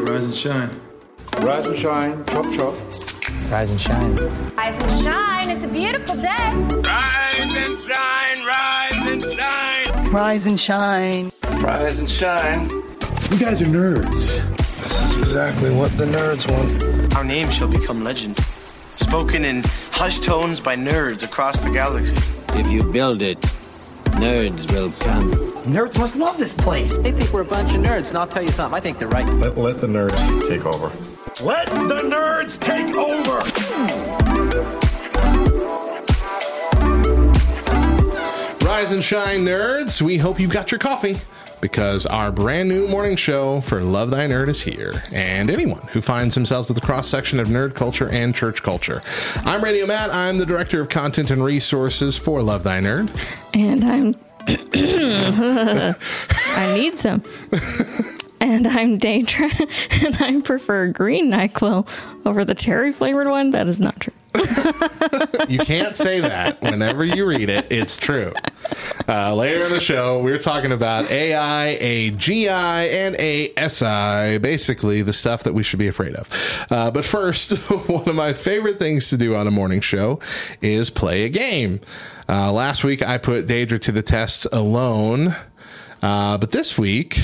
right, rise and shine. Rise and shine, chop chop. Rise and shine. Rise and shine. It's a beautiful day. Rise and shine, rise and shine. Rise and shine. Rise and shine. You guys are nerds. This is exactly what the nerds want. Our name shall become legend. Spoken in hushed tones by nerds across the galaxy. If you build it, nerds will come. Nerds must love this place. They think we're a bunch of nerds, and I'll tell you something. I think they're right. Let, let the nerds take over. Let the nerds take over. Rise and shine, nerds. We hope you've got your coffee because our brand new morning show for Love Thy Nerd is here, and anyone who finds themselves at the cross section of nerd culture and church culture. I'm Radio Matt. I'm the director of content and resources for Love Thy Nerd. And I'm. I need some. And I'm Deidra, and I prefer green NyQuil over the cherry flavored one. That is not true. You can't say that whenever you read it. It's true. Uh, later in the show, we're talking about AI, AGI, and ASI. Basically, the stuff that we should be afraid of. Uh, but first, one of my favorite things to do on a morning show is play a game. Uh, last week, I put Deidra to the test alone. Uh, but this week,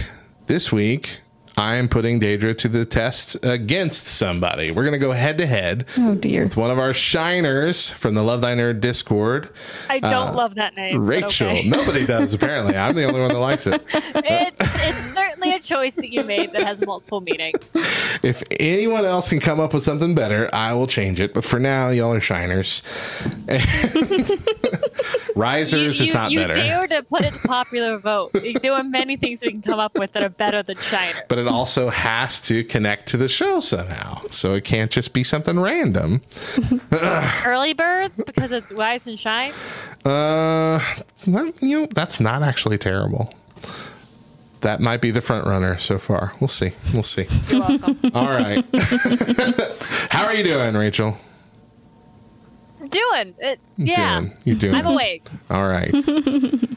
this week, I am putting Deidra to the test against somebody. We're going to go head to head Oh dear. with one of our shiners from the Love Thy Nerd Discord. I don't uh, love that name. Rachel. okay. Nobody does, apparently. I'm the only one that likes it. it's, it's certainly a choice that you made that has multiple meanings. If anyone else can come up with something better, I will change it. But for now, y'all are shiners. And Risers you, is not you better. dare to put it to popular vote. There are many things we can come up with that are better than Shiner. But it also has to connect to the show somehow. So it can't just be something random. Early birds because it's Rise and Shine. Uh, that- you know, that's not actually terrible. That might be the front runner so far. We'll see. We'll see. You're welcome. All right. How are you doing, Rachel? Doing it. Yeah. Doing. You're doing. I'm awake. All right.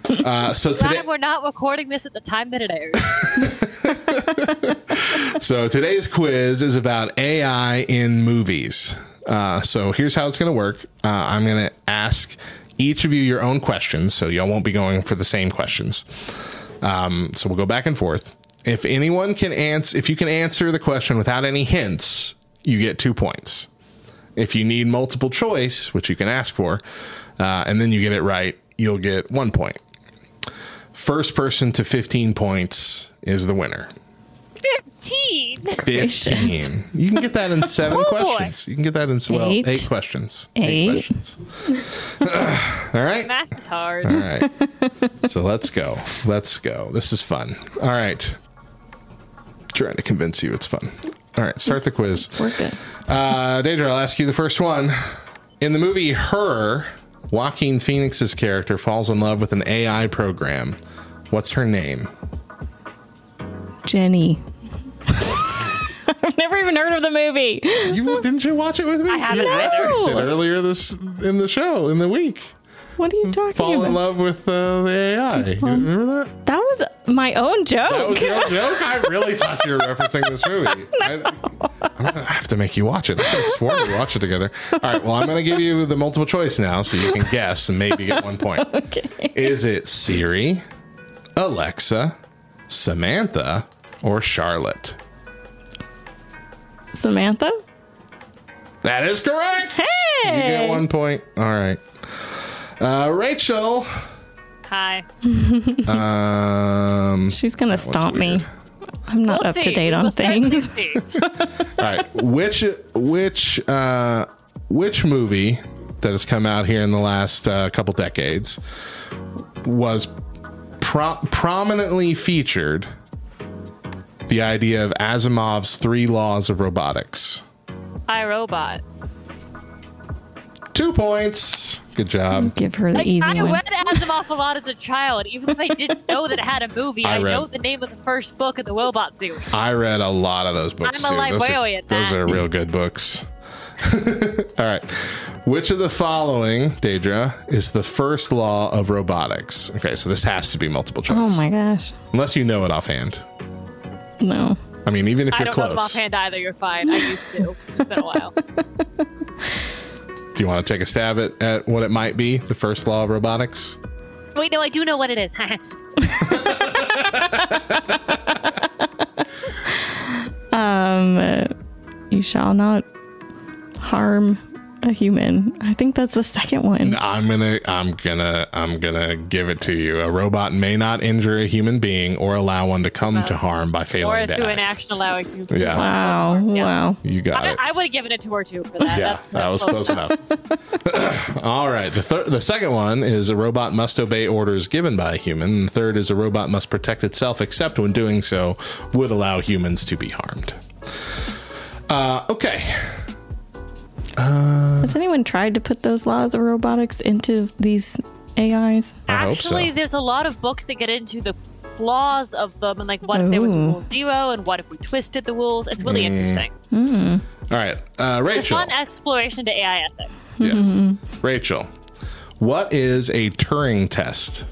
Uh, so today, Glad we're not recording this at the time that it airs. so today's quiz is about AI in movies. Uh, so here's how it's going to work. Uh, I'm going to ask each of you your own questions, so y'all won't be going for the same questions. Um, so we'll go back and forth. If anyone can answer, if you can answer the question without any hints, you get two points. If you need multiple choice, which you can ask for, uh, and then you get it right, you'll get one point. First person to 15 points is the winner. 15. 15. You can get that in seven Oh, questions. You can get that in well, Eight. eight questions. Eight. questions. All right. Math is hard. All right. so let's go. Let's go. This is fun. All right. Trying to convince you it's fun. All right. Start the quiz. We're good. Uh, Deidra, I'll ask you the first one. In the movie Her, Joaquin Phoenix's character falls in love with an AI program. What's her name? Jenny. I've never even heard of the movie. You didn't you watch it with me? I haven't you either. referenced it earlier this in the show in the week. What are you talking Fall about? Fall in love with uh, the AI. You remember that? That was my own joke. That was your joke. I really thought you were referencing this movie. I, I'm gonna have to make you watch it. I could have sworn we watched it together. All right. Well, I'm going to give you the multiple choice now, so you can guess and maybe get one point. okay. Is it Siri, Alexa, Samantha, or Charlotte? Samantha? That is correct. Hey! You get one point. All right. Uh, Rachel. Hi. Um, She's going to stomp me. I'm not We'll up to see. date We on will certainly things. see. all right. Which which uh, which movie that has come out here in the last uh, couple decades was pro- prominently featured the idea of Asimov's three laws of robotics? iRobot. Two points. Good job. Give her the Like, easy I one. read Asimov a lot as a child. Even if I didn't know that it had a movie, I I, read- know the name of the first book of the Robot series. I read a lot of those books. I'm a too. Those are- Those are, real good books. All right. Which of the following, Deidra, is the first law of robotics? Okay, so this has to be multiple choice. Oh my gosh. Unless you know it offhand. No. I mean, even if I you're close. I don't know them close, offhand either. You're fine. I used to. It's been a while. do you want to take a stab at, at what it might be? The first law of robotics. Wait, no, I do know what it is. Um, you shall not harm a human. I think that's the second one. I'm gonna, I'm gonna, I'm gonna give it to you. A robot may not injure a human being or allow one to come to harm by or failing to through an action allowing you. Yeah. Wow, Yeah. wow. You got I, it. I would have given it to her too for that. Yeah, That's, that was close enough. All right. The thir- the second one is a robot must obey orders given by a human. The third is a robot must protect itself, except when doing so would allow humans to be harmed. Uh, okay. Has anyone tried to put those laws of robotics into these AIs? I hope so. Actually, there's a lot of books that get into the flaws of them and like what if there was a rule zero and what if we twisted the rules. It's really Mm. interesting. All right. Uh, Rachel. It's a Rachel. fun exploration to AI ethics. Yes. Rachel. What is a Turing test?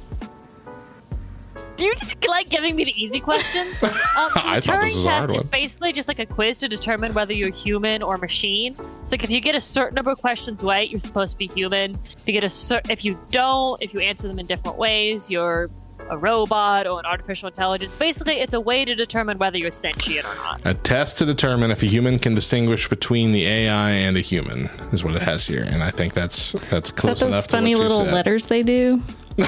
Do you just like giving me the easy questions? Um, so I the thought this Turing was a hard test one. is basically just like a quiz to determine whether you're human or machine. So like if you get a certain number of questions right, you're supposed to be human. If you get a cer- if you don't, if you answer them in different ways, you're a robot or an artificial intelligence. Basically, it's a way to determine whether you're sentient or not. A test to determine if a human can distinguish between the AI and a human is what it has here, and I think that's that's Is that close those enough. funny to what you little said. letters they do? No.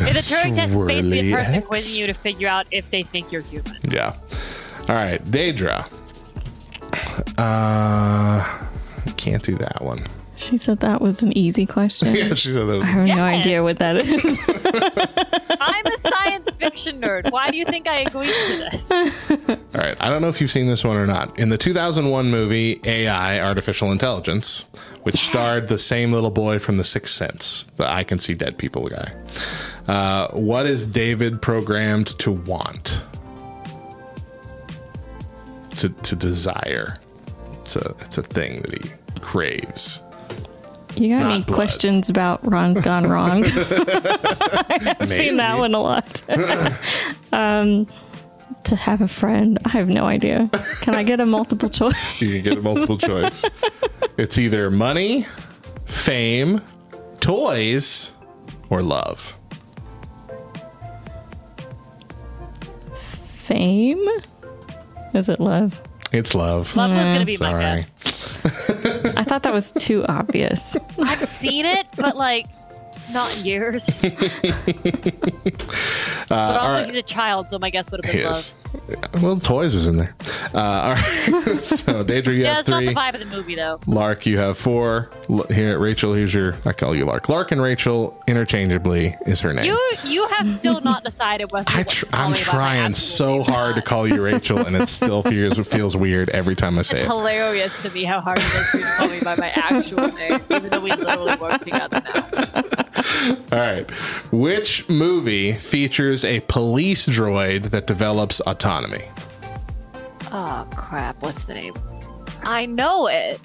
In the Turing test is basically a person Swirly quizzing you to figure out if they think you're human. Yeah. All right, Deidra. Uh, can't do that one. She said that was an easy question. Yeah, she said that. I that. have no idea what that is. I'm a science fiction nerd. Why do you think I agreed to this? All right, I don't know if you've seen this one or not. In the 2001 movie AI, Artificial Intelligence, which starred the same little boy from The Sixth Sense, the I Can See Dead People guy. Uh, what is David programmed to want? To to desire. It's a it's a thing that he craves. You got any blood. questions about Ron's Gone Wrong? I've seen that one a lot. um, to have a friend, I have no idea. Can I get a multiple choice? You can get a multiple choice. It's either money, fame, toys, or love. Fame? Is it love? It's love. Love was going to be my guess. I thought that was too obvious. I've seen it, but like not in years. but also, right. he's a child, so my guess would have been love. Well, toys was in there. Uh, all right. so, Deidra, you Yeah, have it's not three. the vibe of the movie, though. Lark, you have four. L- Here, Rachel, here's your. I call you Lark. Lark and Rachel interchangeably is her name. You you have still not decided whether I tr- I'm me by my trying so hard to call you Rachel, and it still feels feels weird every time I say It's it. hilarious to me how hard it is for you to call me by my actual name, even though we literally work together now. All right. Which movie features a police droid that develops autonomy? Oh crap! What's the name? I know it.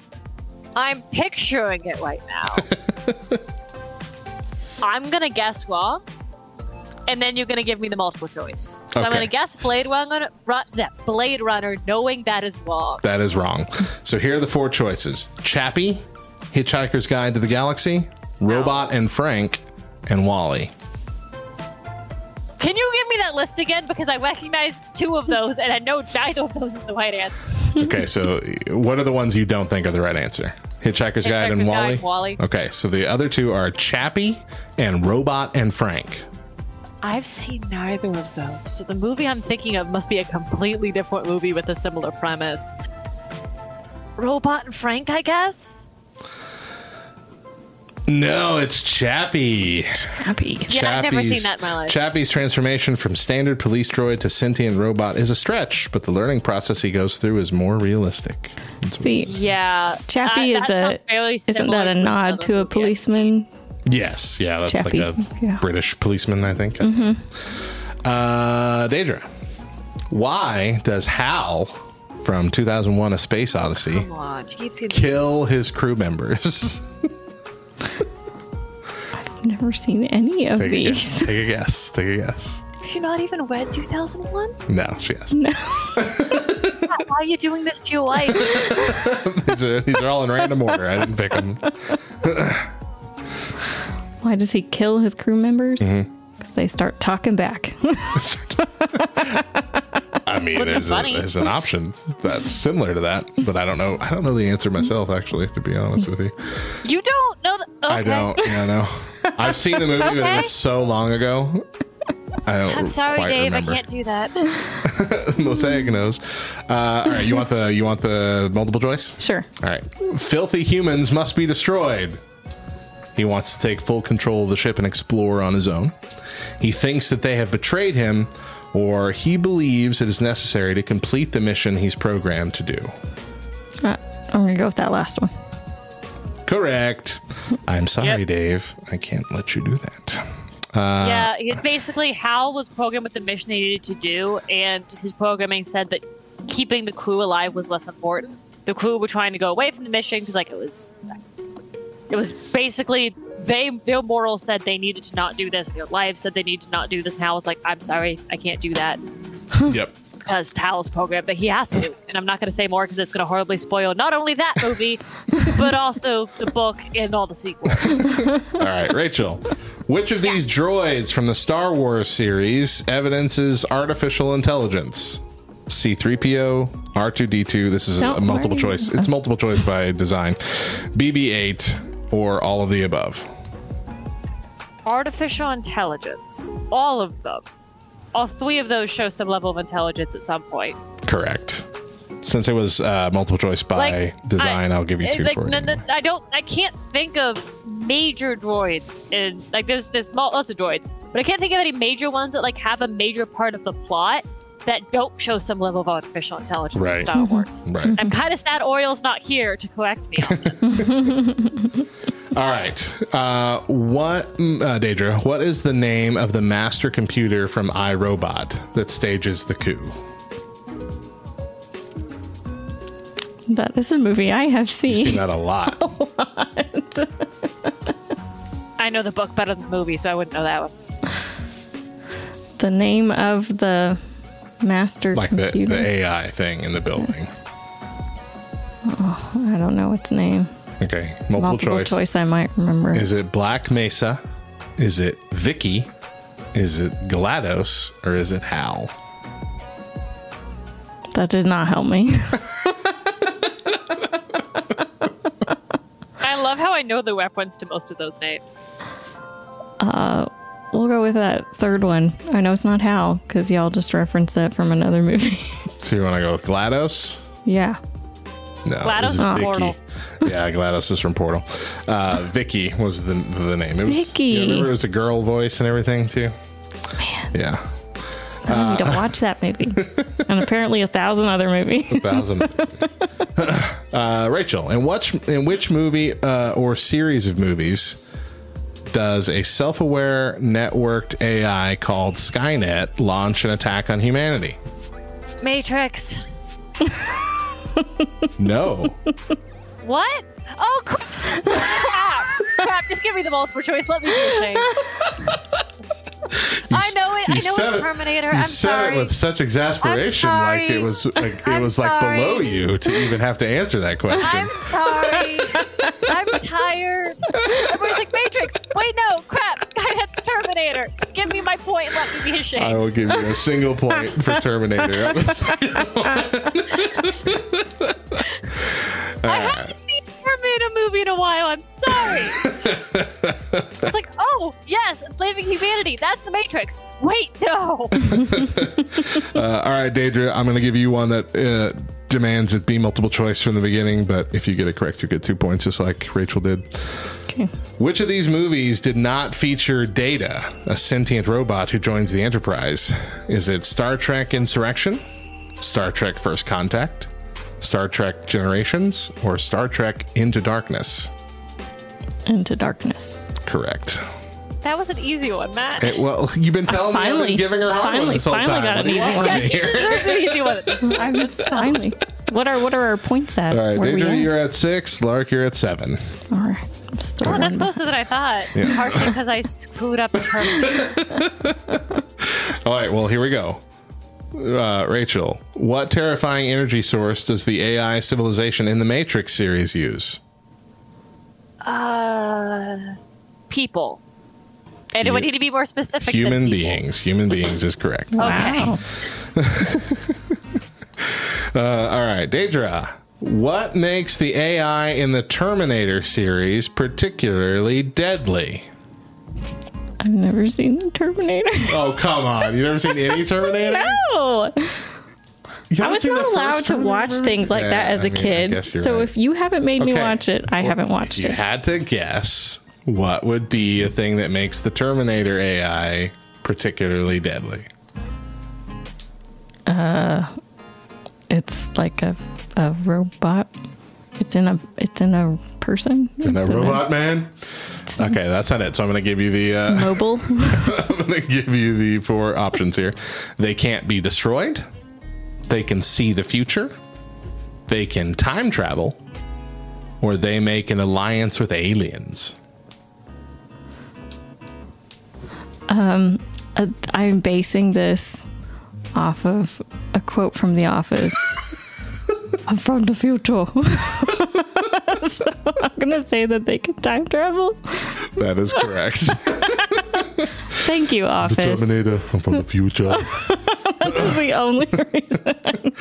I'm picturing it right now. I'm gonna guess wrong, and then you're gonna give me the multiple choice. So I'm gonna guess Blade Runner. Ru- yeah, Blade Runner, knowing that is wrong. That is wrong. So here are the four choices Chappie, Hitchhiker's Guide to the Galaxy, Robot and Frank, and WALL-E. Can you give me that list again? Because I recognize two of those, and I know neither of those is the right answer. Okay, so what are the ones you don't think are the right answer? Hitchhiker's Guide and WALL-E? Guide, WALL-E. Okay, so the other two are Chappie and Robot and Frank. I've seen neither of those. So the movie I'm thinking of must be a completely different movie with a similar premise. Robot and Frank, I guess? No, it's Chappie. Happy. Yeah, I've never seen that in my life. Chappie's transformation from standard police droid to sentient robot is a stretch, but the learning process he goes through is more realistic. That's what See. Yeah. Chappie that- is that a. fairly Isn't that a to nod to a movie. policeman? Yes, yeah, that's Chappie, like a yeah. British policeman, I think. Mm-hmm. Uh, Deidra, why does Hal from 2001: A Space Odyssey Come on, she keeps getting kill his crew members? Never never seen any of Take a these. guess. Take a guess. Take a guess. You're not even wed 2001? No, she has. No. Why are you doing this to your wife? these, are, these are all in random order. I didn't pick them. Why does he kill his crew members? Because Mm-hmm. they start talking back. I mean, Wouldn't there's, a, there's an option that's similar to that, but I don't know. I don't know the answer myself, actually, to be honest with you. You don't know that. Okay. I don't. Yeah, no. I've seen the movie, but it was so long ago. I don't. I'm sorry, quite Dave. Remember. I can't do that. Mosaic knows. Uh, all right, you want the you want the multiple choice? sure. All right. Filthy humans must be destroyed. He wants to take full control of the ship and explore on his own. He thinks that they have betrayed him, or he believes it is necessary to complete the mission he's programmed to do. Uh, I'm going to go with that last one. Correct. I'm sorry, Yep. Dave. I can't let you do that. Uh, yeah, it basically Hal was programmed with the mission he needed to do, and his programming said that keeping the crew alive was less important. The crew were trying to go away from the mission because, like, it was, it was basically they their morals said they needed to not do this. Their lives said they need to not do this. And Hal was like, "I'm sorry, I can't do that." Yep. Because Hal's program that he has to. And I'm not going to say more because it's going to horribly spoil not only that movie, but also the book and all the sequels. All right, Rachel. Which of these droids from the Star Wars series evidences artificial intelligence? C3PO, R2D2. This is a, Don't a multiple worry. choice. It's multiple choice by design. BB8 or all of the above. Artificial intelligence, all of them. All three of those show some level of intelligence at some point. Correct. Since it was uh, multiple choice by Like, design, I, I, will give you two like, for no, it. no, I don't. I can't think of major droids in like there's there's lots of droids, but I can't think of any major ones that like have a major part of the plot that don't show some level of artificial intelligence Right. in Star Wars. Right. I'm kind of sad Oriel's not here to correct me on this. All right. Uh, what, mm, uh, Deidra, what is the name of the master computer from iRobot that stages the coup? That is a movie I have You've seen seen. that a lot. I know the book better than the movie, so I wouldn't know that one. The name of the master like the, computer. the AI thing in the building. Oh, I don't know its name. Okay, multiple, Multiple choice. choice. I might remember. Is it Black Mesa? Is it Vicky? Is it GLaDOS? Or is it Hal? that did not help me. I love how I know the reference to most of those names. Uh, we'll go with that third one. I know it's not Hal because y'all just referenced that from another movie. So you want to go with GLaDOS? yeah. No, GLaDOS this is Vicky. Portal. yeah, GLaDOS is from Portal. Uh, Vicky was the the name. It was, Vicky. You remember it was a girl voice and everything too. Man. Yeah. I need to watch that movie. and apparently a thousand other movies. a thousand. uh, Rachel, in which in which movie uh, or series of movies does a self-aware networked AI called Skynet launch an attack on humanity? Matrix. No. What? Oh crap! crap! Crap! Just give me the multiple choice. Let me be ashamed. I know it. I know said it's it- Terminator. You I'm said sorry. it with such exasperation, like it was like it I'm was like sorry. below you to even have to answer that question. I'm sorry. I'm tired. Everyone's like Matrix. Wait, no, crap. That's Terminator. Just give me my point let me be ashamed. I will give you a single point for Terminator. I haven't seen Terminator movie in a while. I'm sorry. it's like, oh, yes, enslaving humanity. That's the Matrix. Wait, no. Uh, all right, Deidra, I'm going to give you one that uh, demands it be multiple choice from the beginning, but if you get it correct, you get two points, just like Rachel did. Okay. Which of these movies did not feature Data, a sentient robot who joins the Enterprise? Is it Star Trek Insurrection, Star Trek First Contact, Star Trek Generations, or Star Trek Into Darkness? Into darkness. Correct. That was an easy one, Matt. Eh, well, you've been telling me I've been giving her hard finally- ones this whole finally time. got an easy one. yeah, she here? deserved an easy one at this point. I'm finally. What are what are our points at? All right, Where are we Deidra, at? you're at six. Lark, you're at seven. All right. Still Oh, that's closer than I thought. Yeah. Partially because I screwed up the term. All right, well, here we go. Uh, Rachel, what terrifying energy source does the AI civilization in the Matrix series use? Uh, people. And it Hu- would need to be more specific. Human people. beings. Human beings is correct. Okay. Wow. Uh, all right, Deidra, what makes the AI in the Terminator series particularly deadly? I've never seen the Terminator. Oh, come on. You never seen any Terminator? no. I was not allowed to watch movie? things like that as I a mean, I kid. guess you're So right. if you haven't made me watch it, I haven't watched You it. You had to guess what would be a thing that makes the Terminator AI particularly deadly. Uh, It's like a a robot. It's in a it's in a person. Isn't It's in a Robot Man? Okay, that's not it. So I'm going to give you the uh, mobile. I'm going to give you the four options here. They can't be destroyed. They can see the future. They can time travel, or they make an alliance with aliens. Uh, I'm basing this off of a quote from The Office. I'm from the future. so I'm gonna say that they can time travel. That is correct. Thank you, Office. Terminator. I'm from the future. That's the only reason.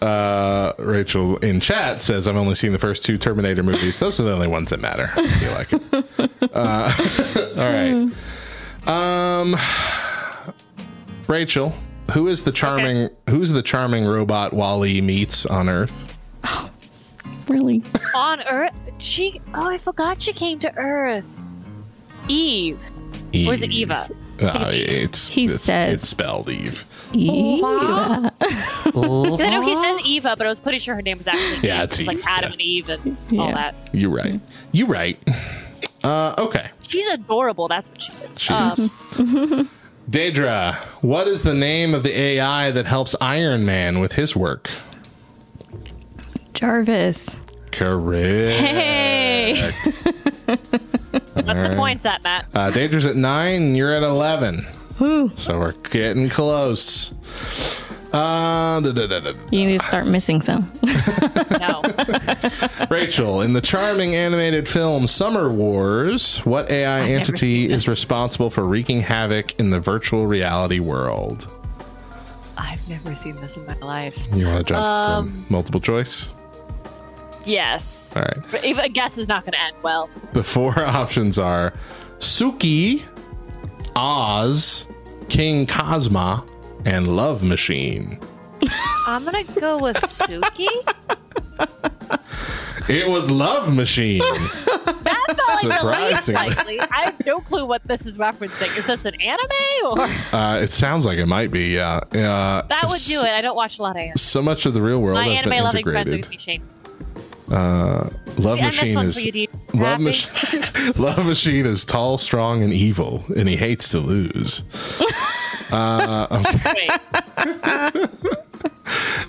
Uh, Rachel in chat says, "I've only seen the first two Terminator movies. Those are the only ones that matter." I feel like. Uh, all right. Um, Rachel, who is the charming? Who's the charming robot WALL-E meets on Earth? Really? On Earth, she. Oh, I forgot she came to Earth. Eve. Or is it Eva? Uh, it's He it's, says- it's spelled Eve. Eva. I know he says Eva, but I was pretty sure her name was actually Yeah, Eve. it's It Eve, like Adam yeah. and Eve and Yeah. all that. You're right. You're right. Uh, okay. She's adorable. That's what she is. She um, is. Deidra, what is the name of the AI that helps Iron Man with his work? Jarvis. Correct. Hey. What's the points at, Matt? Uh, Deidra's at nine. You're at eleven. Woo. So we're getting close. Uh, da, da, da, da. You need to start missing some. No. Rachel, in the charming animated film Summer Wars, what AI never entity is responsible for wreaking havoc in the virtual reality world? I've never seen this in my life. You want to jump Um, to multiple choice? Yes. All right. But even a guess is not going to end well. The four options are Suki, Oz, King Kazma, and Love Machine. I'm going to go with Suki. It was Love Machine. That felt like the least likely. I have no clue what this is referencing. Is this an anime or Uh, it sounds like it might be. Yeah. Uh, that would do it? I don't watch a lot of anime. So much of the real world My has been anime loving friends are integrated. going to be shamed. Love See, Machine is you, Love, Mach- Love Machine is tall, strong, and evil, and he hates to lose. uh,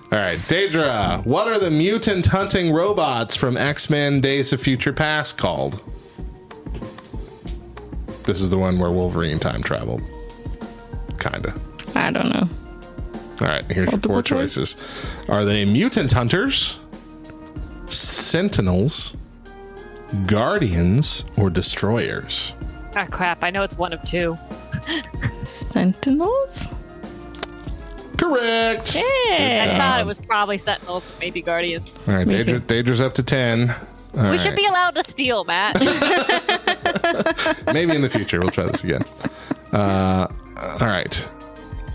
All right, Deidra, what are the mutant hunting robots from X Men Days of Future Past called? This is the one where Wolverine time traveled. Kinda. I don't know. All right, here's your four choice? choices. Are they mutant hunters, sentinels, guardians, or destroyers? Ah, crap. I know it's one of two. Sentinels? Correct. Hey. I thought it was probably Sentinels, but maybe Guardians. All right, Me Deidra. Deidra's up to 10. All we should be allowed to steal, Matt. Maybe in the future. We'll try this again. Uh, all right.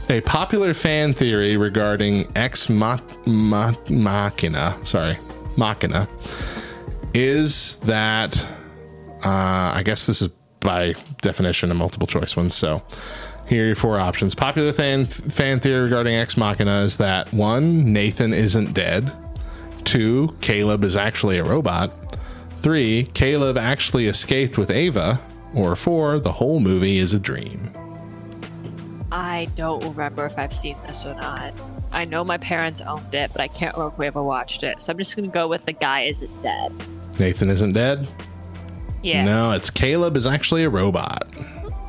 A popular fan theory regarding Ex Ma- Ma- Machina, sorry, Machina, is that, uh, I guess this is by definition a multiple choice one. So here are your four options. Popular fan, fan theory regarding Ex Machina is that one, Nathan isn't dead. Two, Caleb is actually a robot. Three, Caleb actually escaped with Ava. Or four, the whole movie is a dream. I don't remember if I've seen this or not. I know my parents owned it, but I can't remember if we ever watched it. So I'm just going to go with the guy isn't dead. Nathan isn't dead. Yeah. No, it's Caleb is actually a robot.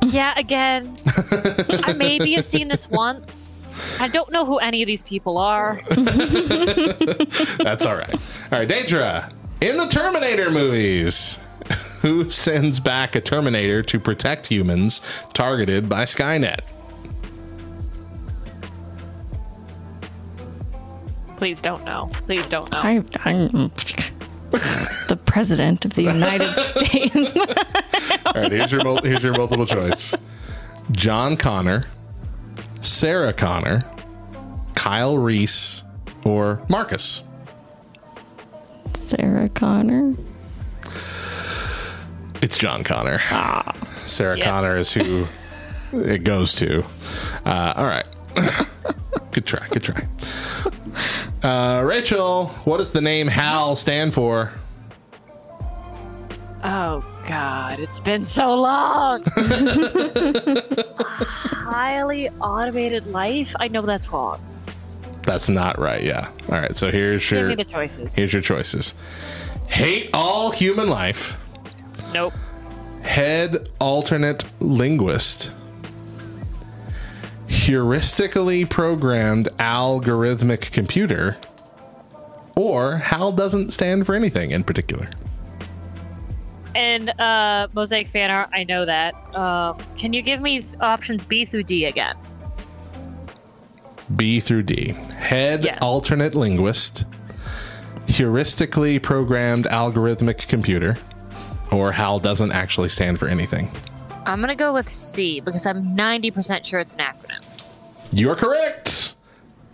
Yeah, again. I maybe have seen this once. I don't know who any of these people are. That's all right. All right, Deidra. In the Terminator movies, who sends back a Terminator to protect humans targeted by Skynet? Please don't know. Please don't know. I, I'm the president of the United States. All right, here's your mul- here's your multiple choice: John Connor, Sarah Connor, Kyle Reese, or Marcus. Sarah Connor. It's John Connor. Sarah Yep. Connor is who it goes to. Uh, all right. good try. Good try. Uh, Rachel, what does the name HAL stand for? Oh God, it's been so long. Highly automated life. I know that's wrong. That's not right. Yeah. All right. So here's Give your me the choices. here's your choices. Hate all human life. Nope. Head alternate linguist. Heuristically programmed algorithmic computer. Or HAL doesn't stand for anything in particular. And uh, mosaic fan art. I know that. Um, can you give me options B through D again? B through D. Head Yes. alternate linguist, heuristically programmed algorithmic computer, or HAL doesn't actually stand for anything. I'm gonna go with C because I'm 90% sure it's an acronym. You're correct.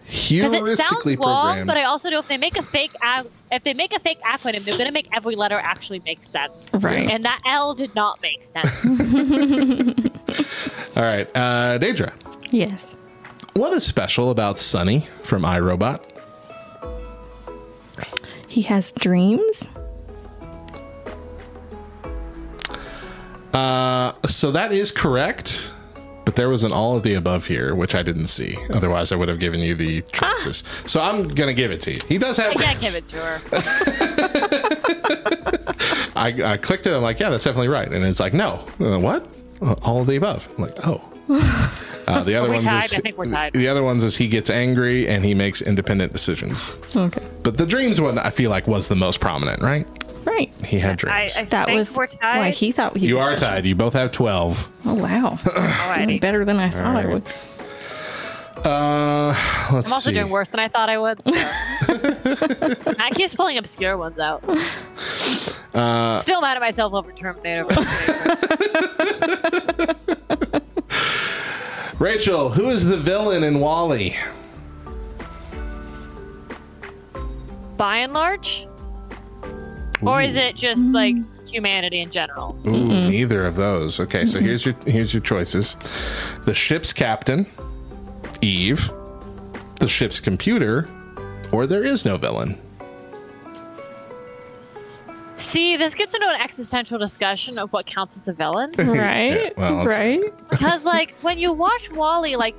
Because it sounds Heuristically long, but I also know if they make a fake ac- if they make a fake acronym, they're gonna make every letter actually make sense. Right. And that L did not make sense. All right, uh, Deidra, Yes. what is special about Sonny from iRobot? He has dreams. Uh, so that is correct, but there was an all of the above here, which I didn't see. Otherwise, I would have given you the choices. So I'm gonna give it to you. He does have. I can't give it to her. I, I clicked it. I'm like, yeah, that's definitely right. And it's like, no, uh, what? Uh, all of the above. I'm like, oh. Uh, the other tied? is I think we're tied. the other ones is he gets angry and he makes independent decisions. Okay. But the dreams one, I feel like, was the most prominent, right? Right. He had I, dreams. I That was we're tied. why he thought he you was are tied. You both have twelve. Oh wow. Doing Alrighty. better than I thought I would. Uh, let's I'm also see. doing worse than I thought I would. So. I keep pulling obscure ones out. Uh, Still mad at myself over Terminator. Rachel, who is the villain in WALL-E? By and large, or is it just like mm. humanity in general? Ooh, mm-hmm. neither of those. Okay, so mm-hmm. here's your here's your choices: the ship's captain, Eve, the ship's computer, or there is no villain. See, this gets into an existential discussion of what counts as a villain. Right. Yeah, well, right. Because, like, when you watch WALL-E, like,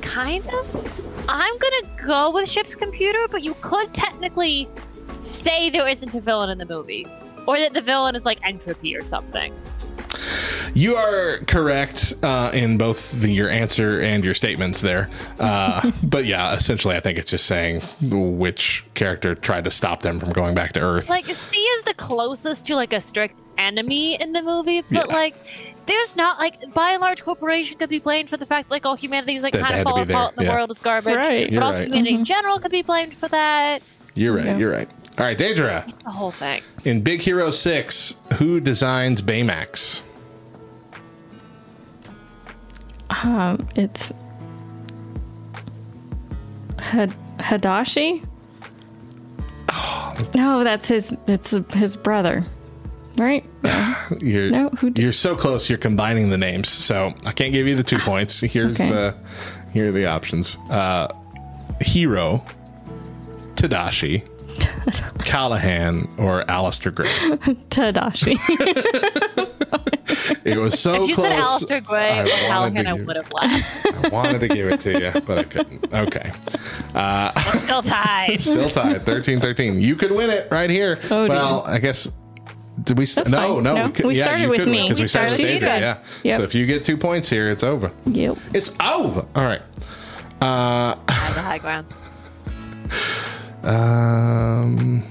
kind of, I'm gonna go with Ship's computer, but you could technically say there isn't a villain in the movie, or that the villain is like entropy or something. You are correct uh, in both the, your answer and your statements there. Uh, but yeah, essentially, I think it's just saying which character tried to stop them from going back to Earth. Like, C is the closest to like a strict enemy in the movie, but Yeah. like. There's not like by and large corporation could be blamed for the fact like all humanity is like That kind of to be falling apart and the yeah. world is garbage. Right. But You're also right. humanity in general could be blamed for that. You're right. Yeah. You're right. All right, Deidra. The whole thing. In Big Hero 6, who designs Baymax? Um, it's Had- Hadashi. No, that's his. It's his brother, right? You're, No, who d- you're so close. You're combining the names, so I can't give you the two points. Here's Okay. the here are the options: uh, Hero, Tadashi, Callahan, or Alistair Gray. Tadashi. It was so close. if you close. said Alistair Gray I Callahan, to I would have laughed. I wanted to give it to you, but I couldn't. Okay. Still tied. Still tied, 13 13. You could win it right here. Oh, dear. well, I guess Did we? That's no, fine. no, No, could- we yeah, started with could win, We we started with started with Adrian. Yeah. Yep. So if you get two points here, it's over. Yep. It's over. All right. Uh, I have the high ground. Um,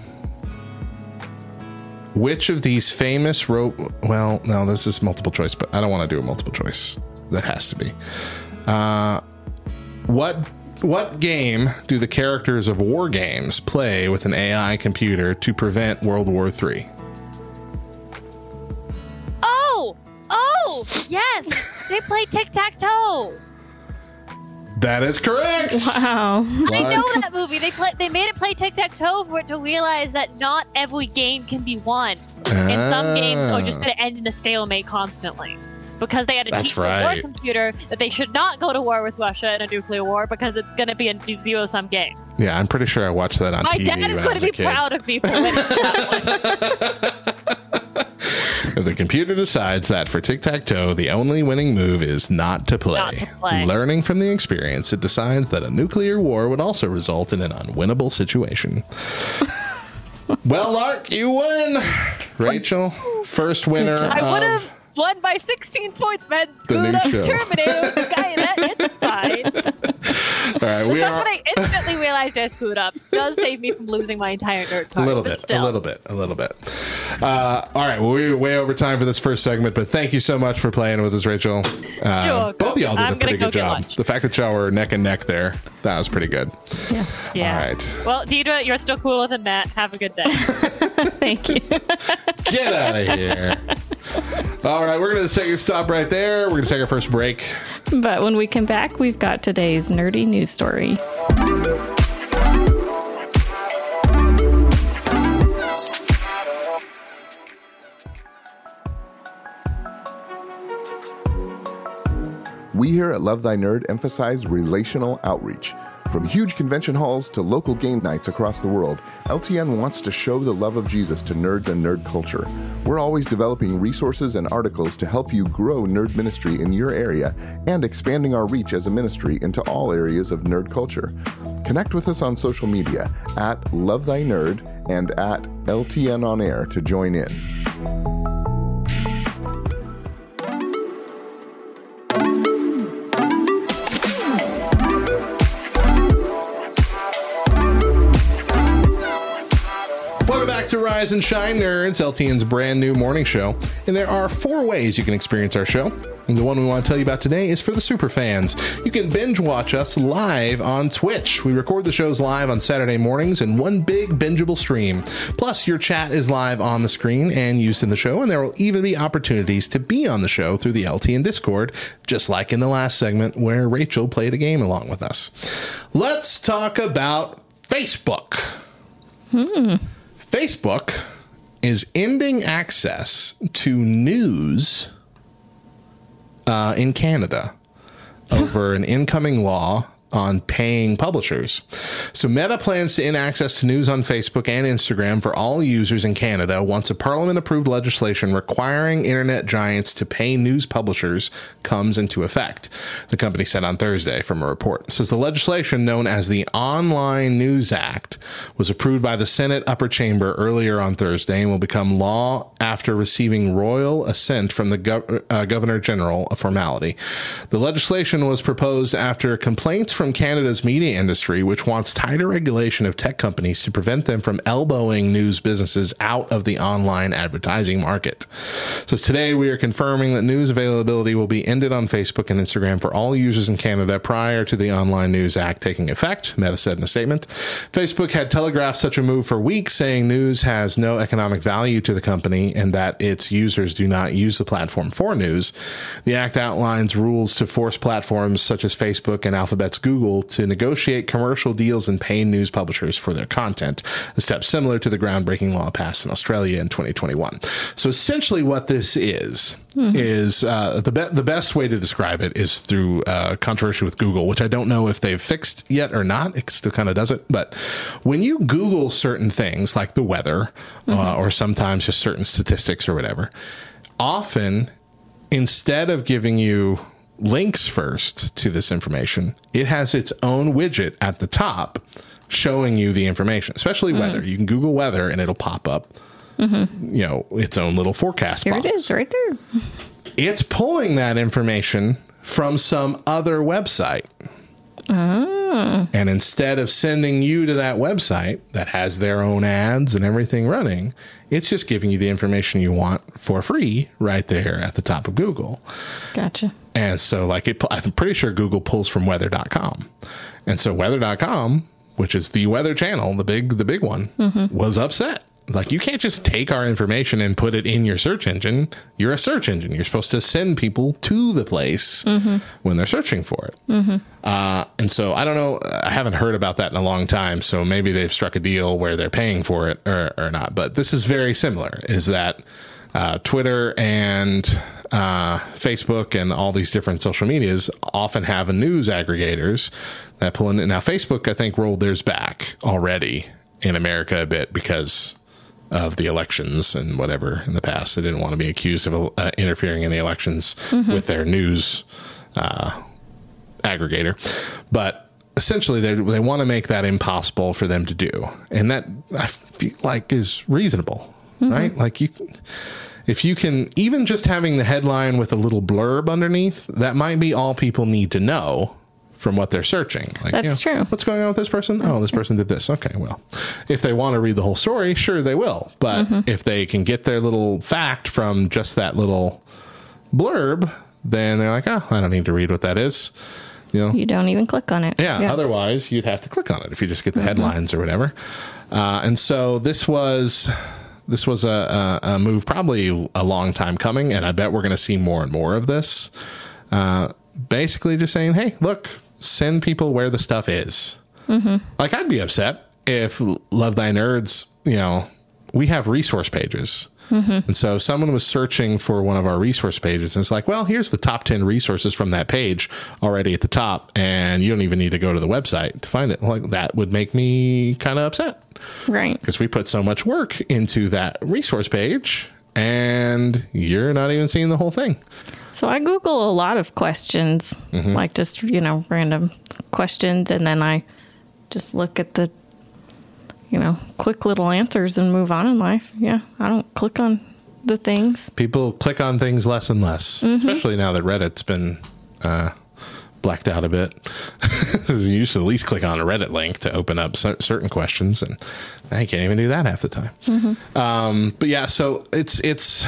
which of these famous rope? Well, no, this is multiple choice, but I don't want to do a multiple choice. That has to be. Uh, what what game do the characters of war games play with an AI computer to prevent World War III? Oh, oh, yes, they play tic tac toe. That is correct. Wow. I know that movie. They play, they made it play tic tac toe for it to realize that not every game can be won, and some games are just Ah. going to end in a stalemate constantly. Because they had to That's teach the war computer that they should not go to war with Russia in a nuclear war because it's going to be a zero sum game. Yeah, I'm pretty sure I watched that on My TV. dad is I going was to a be kid. proud of me for winning that one. If the computer decides that for tic tac toe, the only winning move is not to play. Not to play. Learning from the experience, it decides that a nuclear war would also result in an unwinnable situation. well, Lark, you win. Rachel, first winner I would of. have won by 16 points, man. Screwed up show. Terminator with Skynet. It's fine. All right, we are I instantly realized I screwed up does save me from losing my entire nerd card. a little bit, still. a little bit, a little bit. Uh, all right, well, we're way over time for this first segment, but thank you so much for playing with us, Rachel. Uh, both of y'all did I'm a pretty go good job. The fact that y'all were neck and neck there, that was pretty good. Yeah. Yeah. All right. Well, Deidra, you're still cooler than Matt. Have a good day. Thank you. Get out of here. All right, we're going to take a stop right there. We're going to take our first break. but when we come back, we've got today's nerdy news story. We here at Love Thy Nerd emphasize relational outreach. From huge convention halls to local game nights across the world, LTN wants to show the love of Jesus to nerds and nerd culture. We're always developing resources and articles to help you grow nerd ministry in your area and expanding our reach as a ministry into all areas of nerd culture. Connect with us on social media at Love Thy Nerd and at LTN On Air to join in. Rise and Shine Nerds, LTN's brand new morning show. And there are four ways you can experience our show. And the one we want to tell you about today is for the super fans. You can binge watch us live on Twitch. We record the shows live on Saturday mornings in one big bingeable stream. Plus, your chat is live on the screen and used in the show, and there will even be opportunities to be on the show through the LTN Discord, just like in the last segment where Rachel played a game along with us. Let's talk about Facebook. Hmm. Facebook is ending access to news uh, in Canada over an incoming law on paying publishers. So Meta plans to end access to news on Facebook and Instagram for all users in Canada once a parliament approved legislation requiring internet giants to pay news publishers comes into effect. The company said on Thursday from a report. It says the legislation known as the Online News Act was approved by the Senate upper chamber earlier on Thursday and will become law after receiving royal assent from the gov- uh, governor general, a formality. The legislation was proposed after complaints from Canada's media industry, which wants tighter regulation of tech companies to prevent them from elbowing news businesses out of the online advertising market. So today we are confirming that news availability will be ended on Facebook and Instagram for all users in Canada prior to the Online News Act taking effect, Meta said in a statement. Facebook had telegraphed such a move for weeks, saying news has no economic value to the company and that its users do not use the platform for news. The act outlines rules to force platforms such as Facebook and Alphabet's Google to negotiate commercial deals and pay news publishers for their content, a step similar to the groundbreaking law passed in Australia in 2021. So essentially, what this is is uh, the be- the best way to describe it is through uh, controversy with Google, which I don't know if they've fixed yet or not. It still kind of does it, but when you Google certain things like the weather uh, or sometimes just certain statistics or whatever, often instead of giving you links first to this information, it has its own widget at the top showing you the information, especially mm-hmm. weather. You can Google weather and it'll pop up mm-hmm. you know, its own little forecast Here box. it is, right there. It's pulling that information from some other website. Oh. And instead of sending you to that website that has their own ads and everything running, it's just giving you the information you want for free right there at the top of Google. Gotcha. And so, like, it, I'm pretty sure Google pulls from weather.com. And so, weather.com, which is the weather channel, the big, the big one, was upset. Like, you can't just take our information and put it in your search engine. You're a search engine. You're supposed to send people to the place when they're searching for it. Uh, and so, I don't know. I haven't heard about that in a long time. So maybe they've struck a deal where they're paying for it or, or not. But this is very similar. Is that uh, Twitter and uh, Facebook and all these different social medias often have news aggregators that pull in. Now, Facebook, I think, rolled theirs back already in America a bit because of the elections and whatever in the past. They didn't want to be accused of uh, interfering in the elections with their news uh, aggregator. But essentially, they they want to make that impossible for them to do, and that I feel like is reasonable, right? Like you. If you can, even just having the headline with a little blurb underneath, that might be all people need to know from what they're searching. Like, That's you know, true. What's going on with this person? oh, this person did this. Okay, well, if they want to read the whole story, sure they will. But Mm-hmm. if they can get their little fact from just that little blurb, then they're like, oh, I don't need to read what that is. You know, You don't even click on it. yeah, Otherwise, you'd have to click on it if you just get the headlines or whatever. Uh, and so this was this was a, a, a move probably a long time coming, and I bet we're going to see more and more of this. Uh, basically, just saying, hey, look, send people where the stuff is. Like I'd be upset if Love Thy Nerds, you know, we have resource pages. And so if someone was searching for one of our resource pages and it's like, well, here's the top 10 resources from that page already at the top, and you don't even need to go to the website to find it. Like that would make me kind of upset Right. because we put so much work into that resource page and you're not even seeing the whole thing. So I Google a lot of questions, Mm-hmm. like just, you know, random questions. And then I just look at the, you know, quick little answers and move on in life. Yeah. I don't click on the things. People click on things less and less, especially now that Reddit's been uh, blacked out a bit. you used to at least click on a Reddit link to open up cer- certain questions, and I can't even do that half the time. Um, but yeah, so it's it's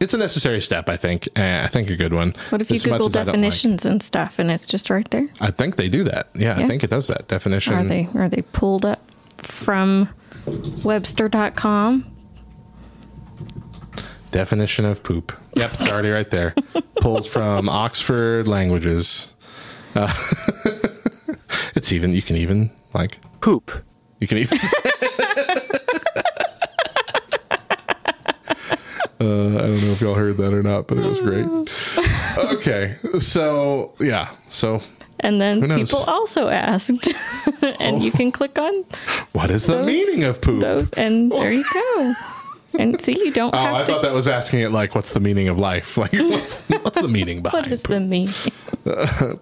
it's a necessary step, I think. Uh, I think a good one. What if you As Google as like- definitions and stuff and it's just right there? I think they do that. Yeah, I think it does that definition. Are they are they pulled up from Webster.com? Definition of poop. Yep, it's already right there. Pulls from Oxford Languages. Uh, it's even. You can even like Poop. You can even. Uh, I don't know if y'all heard that or not, but it was great. Okay, so yeah, so And then people also asked, and you can click on what is the Those- meaning of poop? those, and there you go. And see, you don't oh, have I to. thought that was asking it like, what's the meaning of life? Like, what's, what's the meaning behind what is poop? the meaning?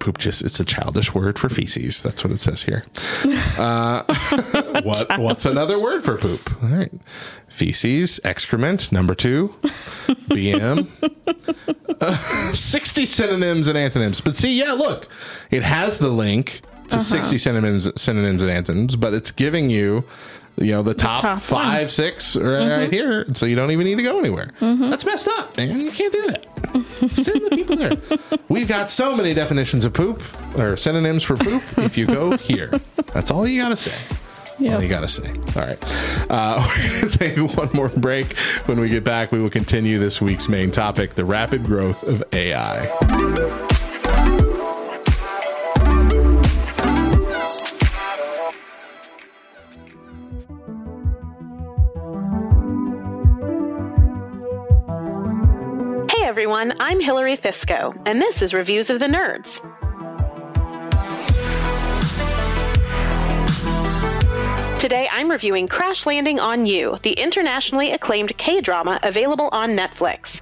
poop just it's a childish word for feces that's what it says here uh, what what's another word for poop all right feces excrement number two bm uh, 60 synonyms and antonyms but see yeah look it has the link to Uh-huh. 60 synonyms synonyms and antonyms but it's giving you you know the top, top five one. six right Mhm. here. So you don't even need to go anywhere. That's messed up man. You can't do that. Send the people there. We've got so many definitions of poop or synonyms for poop if you go here. That's all you gotta say. That's all you gotta say. All right. Uh, we're gonna take one more break. When we get back we will continue this week's main topic the rapid growth of ai everyone, I'm Hilary Fisco, and this is Reviews of the Nerds. Today I'm reviewing Crash Landing on You, the internationally acclaimed K drama available on Netflix.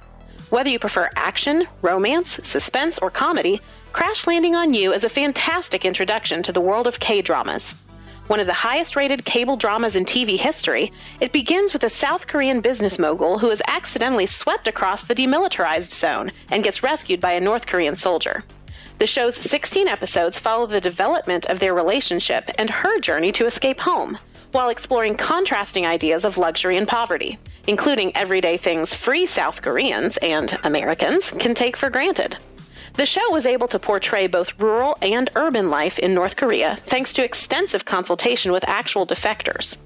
Whether you prefer action, romance, suspense, or comedy, Crash Landing on You is a fantastic introduction to the world of K dramas. One of the highest rated cable dramas in TV history, it begins with a South Korean business mogul who is accidentally swept across the demilitarized zone and gets rescued by a North Korean soldier. The show's 16 episodes follow the development of their relationship and her journey to escape home, while exploring contrasting ideas of luxury and poverty, including everyday things free South Koreans and Americans can take for granted. The show was able to portray both rural and urban life in North Korea thanks to extensive consultation with actual defectors.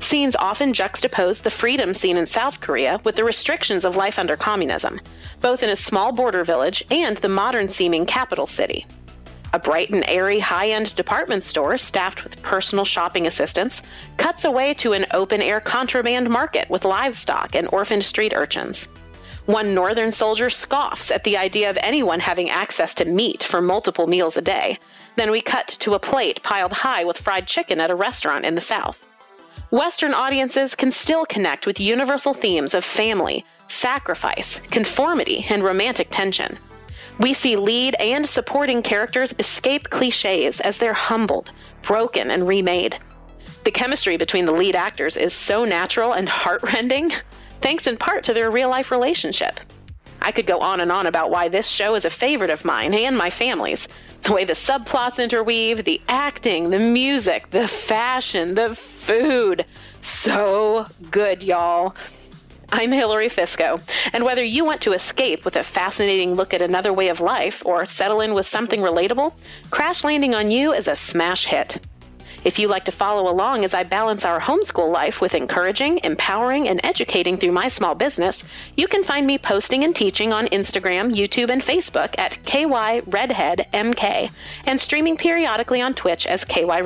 Scenes often juxtapose the freedom scene in South Korea with the restrictions of life under communism, both in a small border village and the modern seeming capital city. A bright and airy high end department store staffed with personal shopping assistants cuts away to an open air contraband market with livestock and orphaned street urchins. One northern soldier scoffs at the idea of anyone having access to meat for multiple meals a day. Then we cut to a plate piled high with fried chicken at a restaurant in the South. Western audiences can still connect with universal themes of family, sacrifice, conformity, and romantic tension. We see lead and supporting characters escape cliches as they're humbled, broken, and remade. The chemistry between the lead actors is so natural and heartrending thanks in part to their real life relationship. I could go on and on about why this show is a favorite of mine and my family's. The way the subplots interweave, the acting, the music, the fashion, the food. So good, y'all. I'm Hilary Fisco, and whether you want to escape with a fascinating look at another way of life or settle in with something relatable, Crash Landing on You is a smash hit. If you like to follow along as I balance our homeschool life with encouraging, empowering, and educating through my small business, you can find me posting and teaching on Instagram, YouTube, and Facebook at KYRedheadMK and streaming periodically on Twitch as KY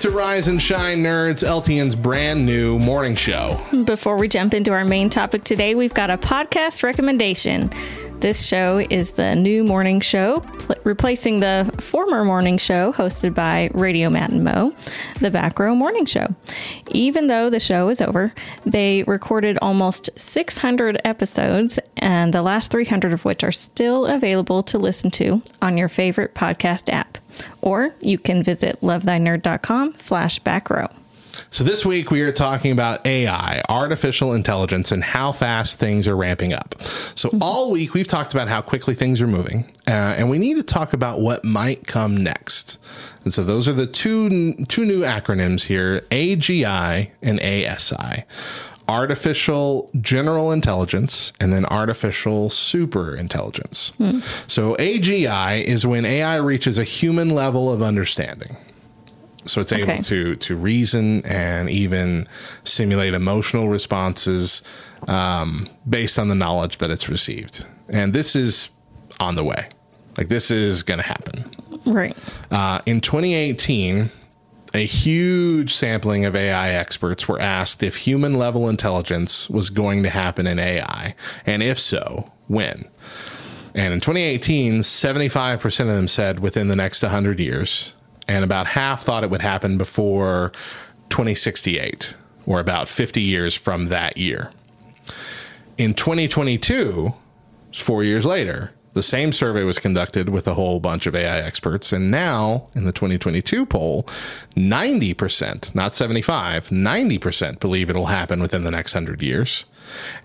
to Rise and Shine Nerds, LTN's brand new morning show. Before we jump into our main topic today, we've got a podcast recommendation. This show is the new morning show, pl- replacing the former morning show hosted by Radio Matt and Mo, the Back Row Morning Show. Even though the show is over, they recorded almost 600 episodes, and the last 300 of which are still available to listen to on your favorite podcast app. Or you can visit lovethynerd.com slash backrow. So this week we are talking about AI, artificial intelligence, and how fast things are ramping up. So all week we've talked about how quickly things are moving, uh, and we need to talk about what might come next. And so those are the two two new acronyms here: AGI and ASI. Artificial general intelligence and then artificial super intelligence. So AGI is when AI reaches a human level of understanding. So it's able Okay. to to reason and even simulate emotional responses um, based on the knowledge that it's received. And this is on the way. Like this is going to happen. Right. Uh, in 2018, a huge sampling of AI experts were asked if human level intelligence was going to happen in AI, and if so, when. And in 2018, 75% of them said within the next 100 years, and about half thought it would happen before 2068, or about 50 years from that year. In 2022, four years later, the same survey was conducted with a whole bunch of AI experts. And now, in the 2022 poll, 90%, not 75, 90% believe it'll happen within the next 100 years.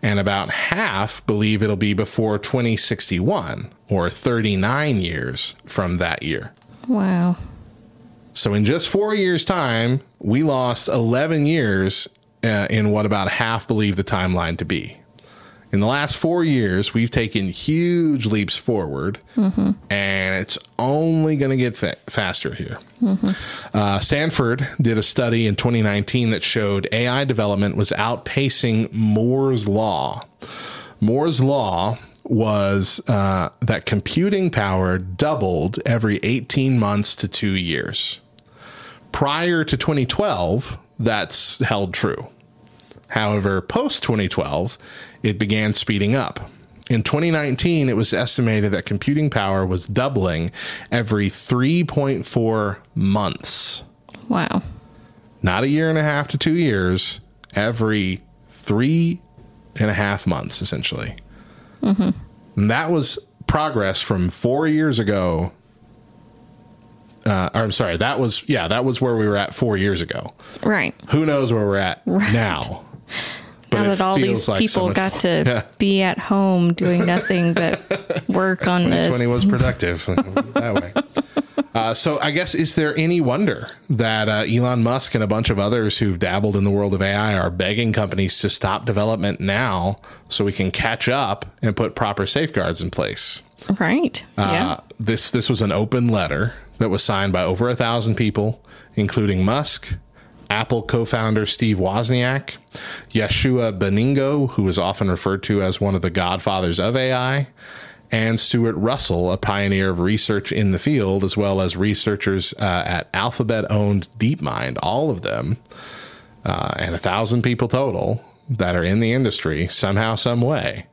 And about half believe it'll be before 2061, or 39 years from that year. Wow. So in just four years' time, we lost 11 years uh, in what about half believe the timeline to be. In the last four years, we've taken huge leaps forward, and it's only going to get fa- faster here. Uh, Stanford did a study in 2019 that showed AI development was outpacing Moore's Law. Moore's Law was uh, that computing power doubled every 18 months to two years. Prior to 2012, that's held true. However, post 2012, it began speeding up. In 2019, it was estimated that computing power was doubling every 3.4 months. Wow. Not a year and a half to two years, every three and a half months, essentially. Mm-hmm. And that was progress from four years ago. Uh, or I'm sorry, that was, yeah, that was where we were at four years ago. Right. Who knows where we're at Right. now? now it that all these like people much got to Yeah. be at home doing nothing but work on this. 2020 was productive that way. Uh, so I guess is there any wonder that uh, Elon Musk and a bunch of others who've dabbled in the world of AI are begging companies to stop development now so we can catch up and put proper safeguards in place? Right. yeah. Uh, this this was an open letter that was signed by over a thousand people, including Musk, Apple co-founder Steve Wozniak, Yeshua Beningo, who is often referred to as one of the godfathers of AI, and Stuart Russell, a pioneer of research in the field, as well as researchers uh, at Alphabet-owned DeepMind. All of them, uh, and a thousand people total that are in the industry somehow, some way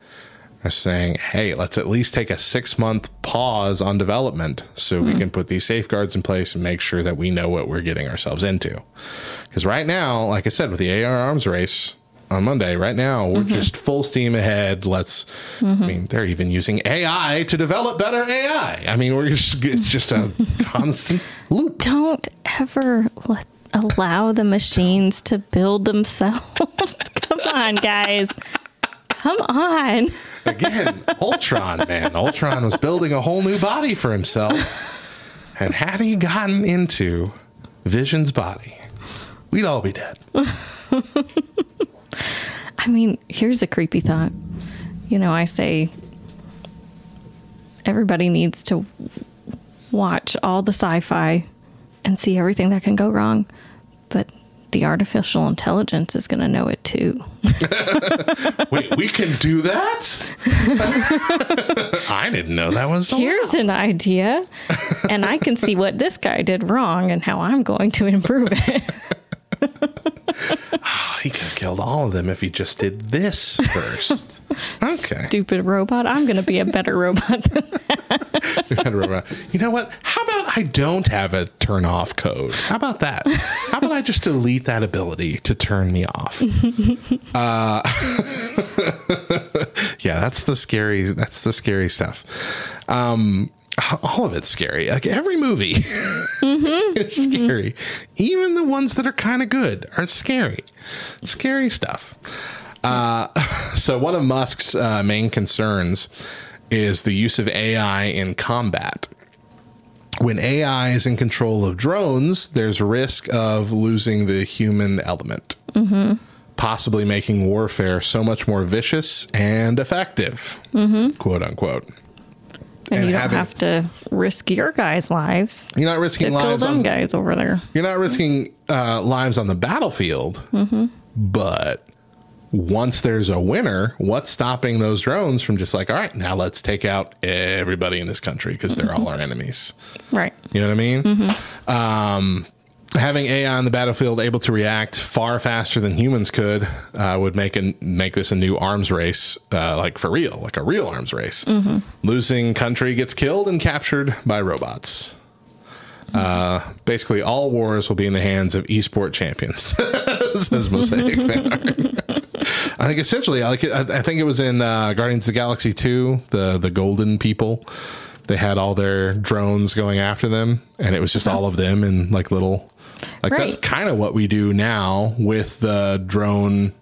are saying, hey, let's at least take a six month pause on development so we hmm. can put these safeguards in place and make sure that we know what we're getting ourselves into. Because right now, like I said, with the AI arms race on Monday, right now, we're mm-hmm. just full steam ahead. Let's, I mm-hmm. mean, they're even using AI to develop better AI. I mean, we're just, it's just a constant loop. Don't ever let allow the machines to build themselves. Come on, guys. Come on. Again, Ultron, man. Ultron was building a whole new body for himself. And had he gotten into Vision's body, we'd all be dead. I mean, here's a creepy thought. You know, I say everybody needs to watch all the sci fi and see everything that can go wrong, but the artificial intelligence is going to know it too. Wait, we can do that? I didn't know that was. Here's an idea, and I can see what this guy did wrong and how I'm going to improve it. Oh, he could have killed all of them if he just did this first. Okay. Stupid robot. I'm going to be a better robot than You know what? How about I don't have a turn off code? How about that? How about I just delete that ability to turn me off? Uh, yeah, that's the scary. That's the scary stuff. Um, all of it's scary. Like every movie is scary. Even the ones that are kind of good are scary. Scary stuff. Uh, so one of Musk's uh, main concerns is the use of AI in combat. When AI is in control of drones, there's risk of losing the human element, Mm-hmm. possibly making warfare so much more vicious and effective, Mm-hmm. quote unquote. And, And you don't have to risk your guys' lives You're not risking lives on guys over there. You're not risking uh, lives on the battlefield, Mm-hmm. but once there's a winner, what's stopping those drones from just like, all right, now let's take out everybody in this country because they're all our enemies. Right. You know what I mean? Mm-hmm. Um, having AI on the battlefield able to react far faster than humans could uh, would make make this a new arms race, uh, like for real, like a real arms race. Mm-hmm. Losing country gets killed and captured by robots. Uh, basically, all wars will be in the hands of esport champions, says Mosaic. I think essentially, like I, I think it was in uh, Guardians of the Galaxy two, the the Golden People. They had all their drones going after them, and it was just all of them in like little. Like that's kind of what we do now with the drone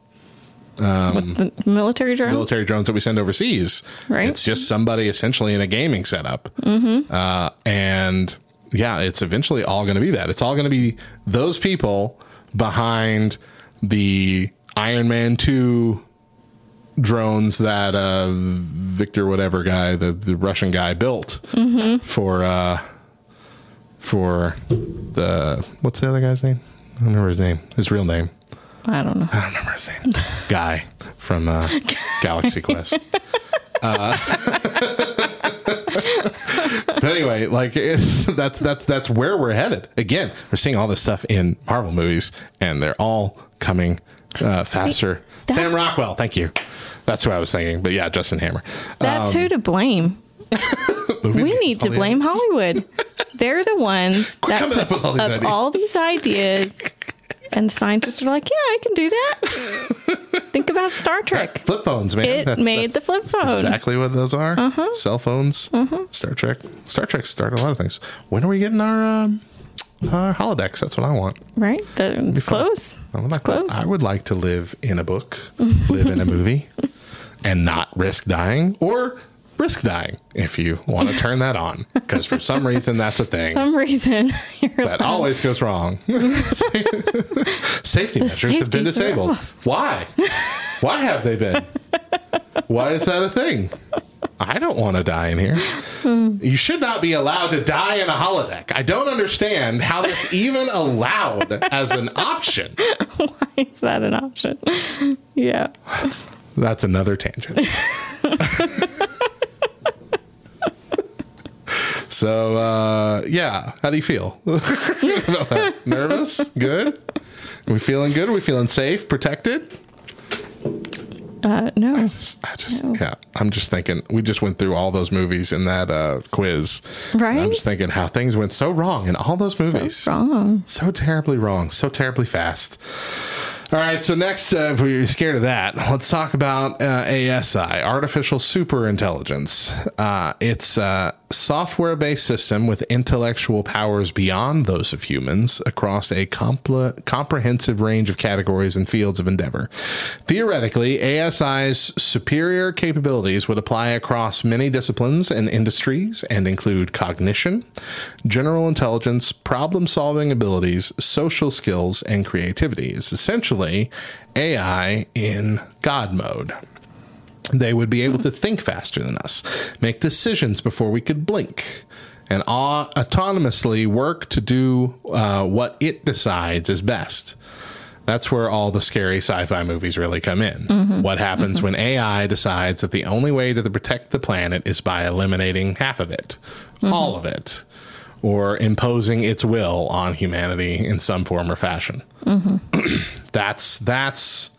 um, The military drone. military drones that we send overseas. Right. It's just somebody essentially in a gaming setup. Mm-hmm. Uh, and yeah, it's eventually all going to be that. It's all going to be those people behind the Iron Man 2 drones that uh, Victor whatever guy, the, the Russian guy built Mhm. for uh, for the what's the other guy's name? I don't remember his name. His real name. I don't know. I don't remember his name. Guy from uh, Galaxy Quest. Uh, but anyway, like it's that's that's that's where we're headed. Again, we're seeing all this stuff in Marvel movies, and they're all coming uh, faster. Sam Rockwell, thank you. That's who I was thinking. But yeah, Justin Hammer. That's Um, who to blame. We need to blame. Hollywood. They're the ones that coming up put with all these up ideas. all these ideas, and the scientists are like, "Yeah, I can do that." Think about Star Trek. Flip phones, man. It made the flip phone. Exactly what those are. Uh-huh. Cell phones. Star Trek. Star Trek started a lot of things. When are we getting our um, our holodecks? That's what I want. Right? The, it's close. I would, like Close. I would like to live in a book, live in a movie, and not risk dying or risk dying if you want to turn that on. Because for some reason, that's a thing some reason that always goes wrong. Safety measures have been disabled. Why? Why have they been? Why is that a thing? I don't want to die in here. Hmm. You should not be allowed to die in a holodeck. I don't understand how that's even allowed as an option. Why is that an option? Yeah. That's another tangent. So, uh, yeah, how do you feel? Nervous? Good? Are we feeling good? Are we feeling safe? Protected? Uh, no. I just, yeah, I'm just thinking, we just went through all those movies in that uh, quiz. Right? I'm just thinking how things went so wrong in all those movies. Wrong. So terribly wrong, so terribly fast. All right, so next, uh, if we're scared of that, let's talk about uh, ASI, artificial superintelligence. Uh, it's a software based system with intellectual powers beyond those of humans across a compl- comprehensive range of categories and fields of endeavor. Theoretically, ASI's superior capabilities would apply across many disciplines and industries and include cognition, general intelligence, problem solving abilities, social skills, and creativity. It's essentially AI in God mode. They would be able to think faster than us, make decisions before we could blink, and au- autonomously work to do uh, what it decides is best. That's where all the scary sci fi movies really come in. Mhm. What happens when AI decides that the only way to protect the planet is by eliminating half of it, all of it, or imposing its will on humanity in some form or fashion? Mm-hmm. that's that's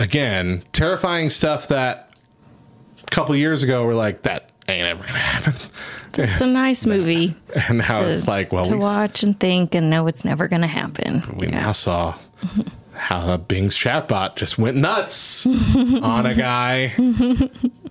again terrifying stuff that a couple years ago we're like that ain't ever gonna happen It's a nice movie and now to, it's like well to we, watch and think and know it's never to happen. we now saw how bing's chatbot just went nuts on a guy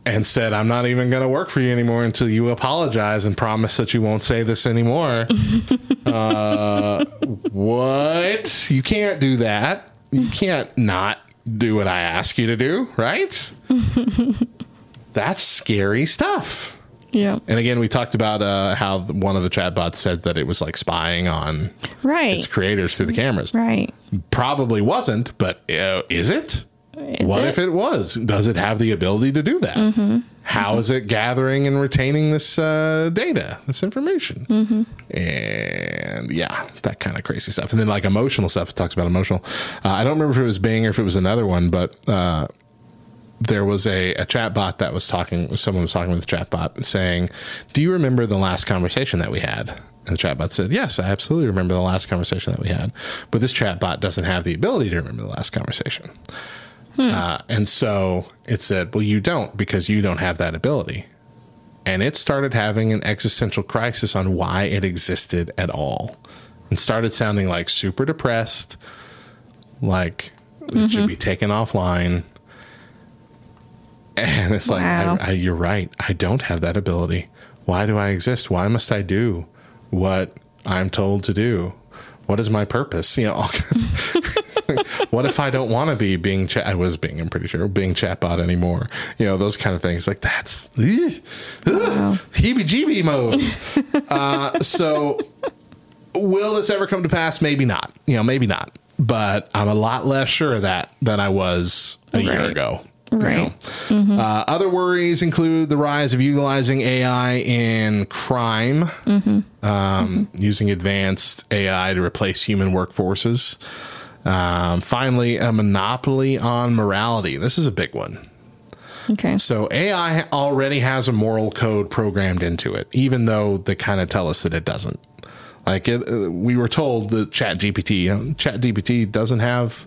and said i'm not even gonna work for you anymore until you apologize and promise that you won't say this anymore uh, what you can't do that you can't not do what i ask you to do right that's scary stuff Yeah. and again, we talked about uh, how one of the chatbots said that it was like spying on Right. its creators through the cameras. Right. Probably wasn't, but uh, is it? Is what it? if it was? Does it have the ability to do that? Mm-hmm. How is it gathering and retaining this uh, data, this information? Mm-hmm. And yeah, that kind of crazy stuff. And then like emotional stuff, it talks about emotional. Uh, I don't remember if it was Bing or if it was another one, but uh, there was a, a chat bot that was talking, someone was talking with the chat bot saying, Do you remember the last conversation that we had? And the chat bot said, Yes, I absolutely remember the last conversation that we had. But this chat bot doesn't have the ability to remember the last conversation. Uh, and so it said, Well, you don't because you don't have that ability. And it started having an existential crisis on why it existed at all and started sounding like super depressed, like it should Mhm. be taken offline. And it's like, Wow. I, I, you're right. I don't have that ability. Why do I exist? Why must I do what I'm told to do? What is my purpose? You know, all kinds what if I don't want to be Bing chat? I was being, I'm pretty sure, Bing chatbot anymore. You know, those kind of things. Like that's heebie jeebie mode. uh, so, will this ever come to pass? Maybe not. You know, maybe not. But I'm a lot less sure of that than I was a year Right. ago. you Right. know. Uh, other worries include the rise of utilizing AI in crime, Mm-hmm. um, using advanced AI to replace human workforces. Um, finally, a monopoly on morality. This is a big one. Okay. So AI already has a moral code programmed into it, even though they kind of tell us that it doesn't. Like it, uh, we were told that Chat GPT, you know, Chat GPT doesn't have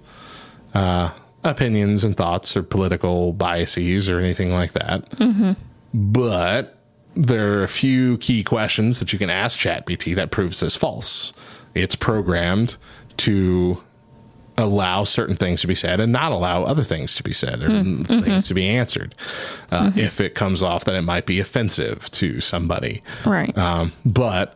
uh, opinions and thoughts or political biases or anything like that. Mm-hmm. But there are a few key questions that you can ask ChatGPT that proves this false. It's programmed to allow certain things to be said and not allow other things to be said or Mm, mhm. things to be answered uh, Mhm. if it comes off that it might be offensive to somebody. Right. Um, but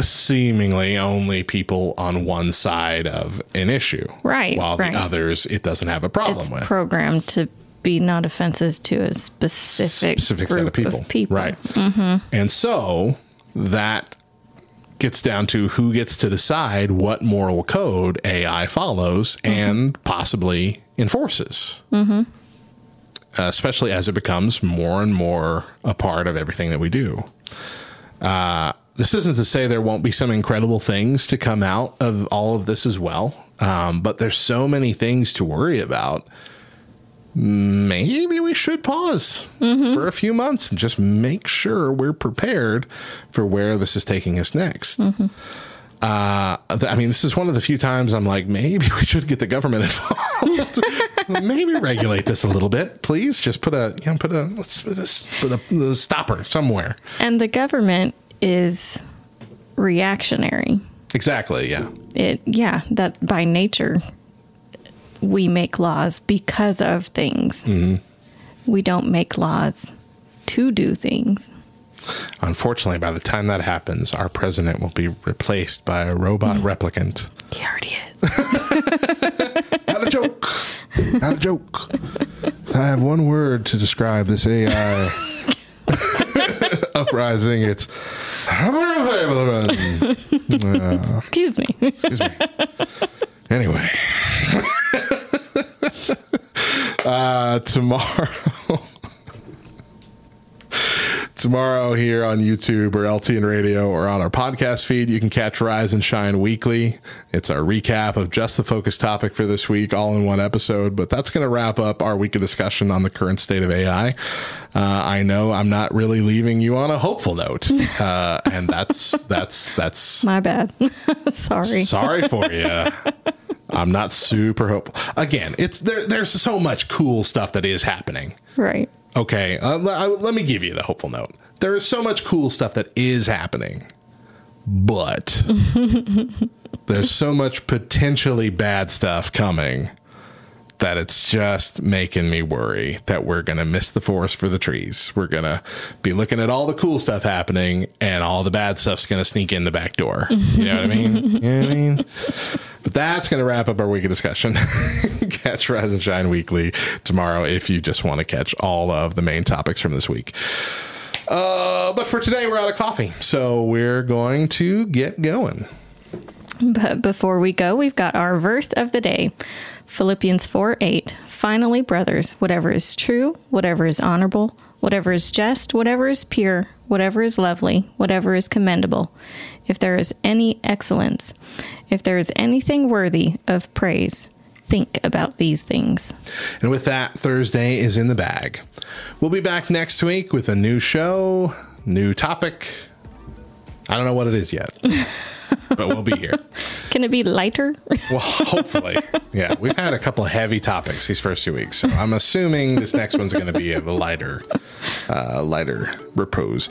seemingly only people on one side of an issue. Right, While right. the others, it doesn't have a problem it's with. programmed to be not offenses to a specific, specific set of people. people. Right. hmm And so that gets down to who gets to decide what moral code AI follows and possibly enforces, hmm uh, especially as it becomes more and more a part of everything that we do. Uh, this isn't to say there won't be some incredible things to come out of all of this as well, um, but there's so many things to worry about. Maybe we should pause for a few months and just make sure we're prepared for where this is taking us next. Uh, I mean, this is one of the few times I'm like, maybe we should get the government involved. maybe regulate this a little bit, please. Just put a, you know, put a, let's put a, put a, a stopper somewhere. And the government is reactionary. Exactly. Yeah. It yeah, that by nature we make laws because of things. hmm We don't make laws to do things. Unfortunately, by the time that happens, our president will be replaced by a robot replicant. He already is. Not a joke. Not a joke. I have one word to describe this AI uprising. It's. Uh, Excuse me. Excuse me. Anyway, uh, tomorrow. Tomorrow here on YouTube or LTN Radio or on our podcast feed, you can catch Rise and Shine weekly. It's our recap of just the focus topic for this week, all in one episode. But that's going to wrap up our week of discussion on the current state of AI. Uh, I know I'm not really leaving you on a hopeful note, uh, and that's that's that's My bad. Sorry. Sorry for you. I'm not super hopeful. Again, it's there. There's so much cool stuff that is happening. Right. Okay, uh, l- uh, let me give you the hopeful note. There is so much cool stuff that is happening, but there's so much potentially bad stuff coming that it's just making me worry that we're going to miss the forest for the trees. We're going to be looking at all the cool stuff happening and all the bad stuff's going to sneak in the back door. You know what I mean? You know what I mean? But that's going to wrap up our week of discussion. catch Rise and Shine weekly tomorrow if you just want to catch all of the main topics from this week. Uh, but for today, we're out of coffee. So we're going to get going. But before we go, we've got our verse of the day Philippians 4 8. Finally, brothers, whatever is true, whatever is honorable, whatever is just, whatever is pure, whatever is lovely, whatever is commendable, if there is any excellence, if there is anything worthy of praise, think about these things. And with that, Thursday is in the bag. We'll be back next week with a new show, new topic. I don't know what it is yet, but we'll be here. Can it be lighter? Well, hopefully. Yeah, we've had a couple of heavy topics these first two weeks, so I'm assuming this next one's going to be a lighter, uh, lighter repose.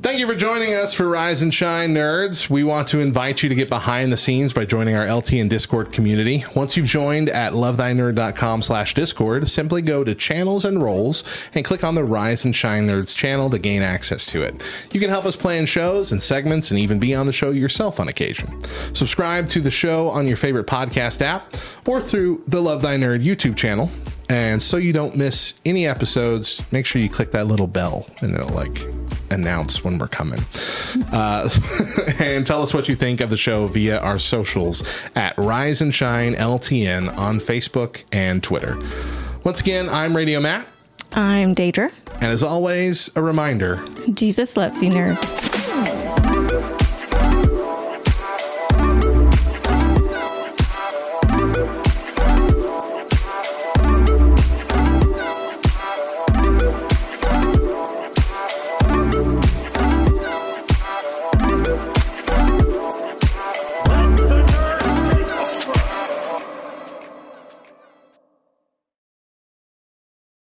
Thank you for joining us for Rise and Shine Nerds. We want to invite you to get behind the scenes by joining our LTN Discord community. Once you've joined at lovethynerd.com slash Discord, simply go to channels and roles and click on the Rise and Shine Nerds channel to gain access to it. You can help us plan shows and segments and even be on the show yourself on occasion. Subscribe to the show on your favorite podcast app or through the Love Thy Nerd YouTube channel. And so you don't miss any episodes, make sure you click that little bell and it'll like announce when we're coming. Uh, and tell us what you think of the show via our socials at Rise and Shine LTN on Facebook and Twitter. Once again, I'm Radio Matt. I'm Deidra. And as always, a reminder Jesus loves you, nerds.